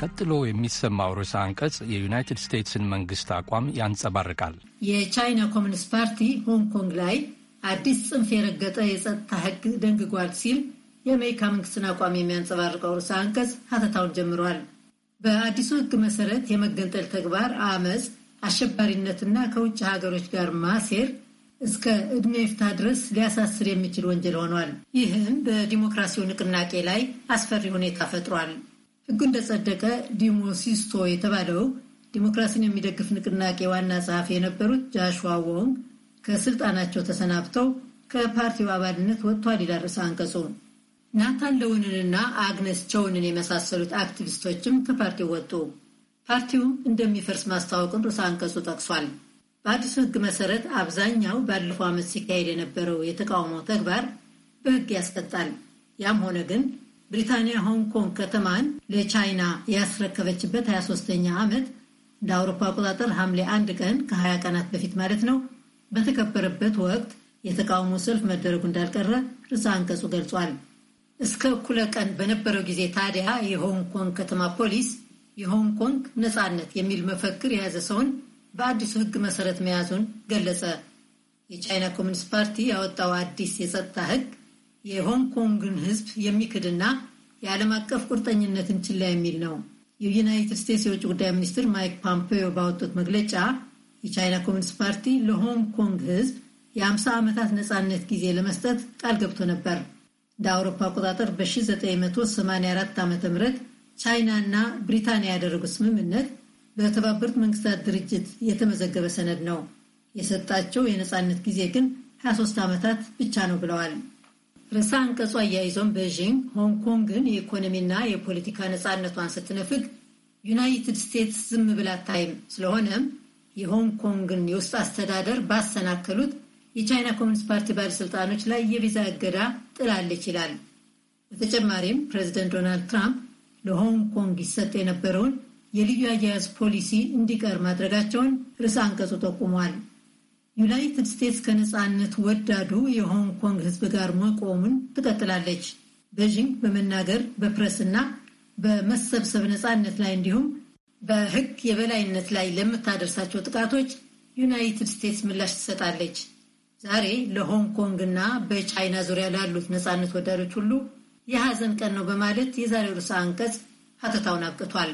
ቀጥሎ የሚሰማው ርዕሰ አንቀጽ የዩናይትድ ስቴትስን መንግስት አቋም ያንጸባርቃል። የቻይና ኮሚኒስት ፓርቲ ሆንግ ኮንግ ላይ አዲስ ጽንፍ የረገጠ የጸጥታ ሕግ ደንግጓል ሲል የአሜሪካ መንግስትን አቋም የሚያንጸባርቀው ርዕሰ አንቀጽ ሀተታውን ጀምሯል። በአዲሱ ሕግ መሰረት የመገንጠል ተግባር፣ አመፅ፣ አሸባሪነትና ከውጭ ሀገሮች ጋር ማሴር እስከ ዕድሜ ይፍታ ድረስ ሊያሳስር የሚችል ወንጀል ሆኗል። ይህም በዲሞክራሲው ንቅናቄ ላይ አስፈሪ ሁኔታ ፈጥሯል። ሕጉ እንደጸደቀ ዲሞሲስቶ የተባለው ዲሞክራሲን የሚደግፍ ንቅናቄ ዋና ጸሐፊ የነበሩት ጃሽዋ ዎንግ ከስልጣናቸው ተሰናብተው ከፓርቲው አባልነት ወጥቷል ይላል ርዕሰ አንቀጹ። ናታን ለውንንና አግነስ ቸውንን የመሳሰሉት አክቲቪስቶችም ከፓርቲው ወጡ። ፓርቲው እንደሚፈርስ ማስታወቁን ርዕሰ አንቀጹ ጠቅሷል። በአዲሱ ሕግ መሰረት አብዛኛው ባለፈው ዓመት ሲካሄድ የነበረው የተቃውሞ ተግባር በሕግ ያስቀጣል። ያም ሆነ ግን ብሪታንያ ሆንግ ኮንግ ከተማን ለቻይና ያስረከበችበት 23ኛ ዓመት እንደ አውሮፓ አቆጣጠር ሐምሌ አንድ ቀን ከ20 ቀናት በፊት ማለት ነው በተከበረበት ወቅት የተቃውሞ ሰልፍ መደረጉ እንዳልቀረ ርዕሰ አንቀጹ ገልጿል። እስከ እኩለ ቀን በነበረው ጊዜ ታዲያ የሆንግ ኮንግ ከተማ ፖሊስ የሆንግ ኮንግ ነፃነት የሚል መፈክር የያዘ ሰውን በአዲሱ ሕግ መሰረት መያዙን ገለጸ። የቻይና ኮሚኒስት ፓርቲ ያወጣው አዲስ የጸጥታ ሕግ የሆንግ ኮንግን ሕዝብ የሚክድና የዓለም አቀፍ ቁርጠኝነትን ችላ የሚል ነው። የዩናይትድ ስቴትስ የውጭ ጉዳይ ሚኒስትር ማይክ ፖምፔዮ ባወጡት መግለጫ የቻይና ኮሚኒስት ፓርቲ ለሆንግ ኮንግ ሕዝብ የ50 ዓመታት ነፃነት ጊዜ ለመስጠት ቃል ገብቶ ነበር። እንደ አውሮፓ አቆጣጠር በ1984 ዓ ም ቻይና እና ብሪታንያ ያደረጉት ስምምነት በተባበሩት መንግስታት ድርጅት የተመዘገበ ሰነድ ነው። የሰጣቸው የነፃነት ጊዜ ግን 23 ዓመታት ብቻ ነው ብለዋል። ርዕሰ አንቀጹ አያይዞም ቤዥንግ ሆንግ ኮንግን የኢኮኖሚና የፖለቲካ ነፃነቷን ስትነፍግ ዩናይትድ ስቴትስ ዝም ብላ አታይም። ስለሆነም የሆንግ ኮንግን የውስጥ አስተዳደር ባሰናከሉት የቻይና ኮሚኒስት ፓርቲ ባለሥልጣኖች ላይ የቪዛ እገዳ ጥላለች ይላል። በተጨማሪም ፕሬዚደንት ዶናልድ ትራምፕ ለሆንግ ኮንግ ይሰጥ የነበረውን የልዩ አያያዝ ፖሊሲ እንዲቀር ማድረጋቸውን ርዕሰ አንቀጹ ጠቁሟል። ዩናይትድ ስቴትስ ከነፃነት ወዳዱ የሆንግ ኮንግ ሕዝብ ጋር መቆሙን ትቀጥላለች። ቤዥንግ በመናገር በፕረስና በመሰብሰብ ነፃነት ላይ እንዲሁም በሕግ የበላይነት ላይ ለምታደርሳቸው ጥቃቶች ዩናይትድ ስቴትስ ምላሽ ትሰጣለች። ዛሬ ለሆንግ ኮንግ እና በቻይና ዙሪያ ላሉት ነፃነት ወዳዶች ሁሉ የሐዘን ቀን ነው በማለት የዛሬው ርዕሰ አንቀጽ ሀተታውን አብቅቷል።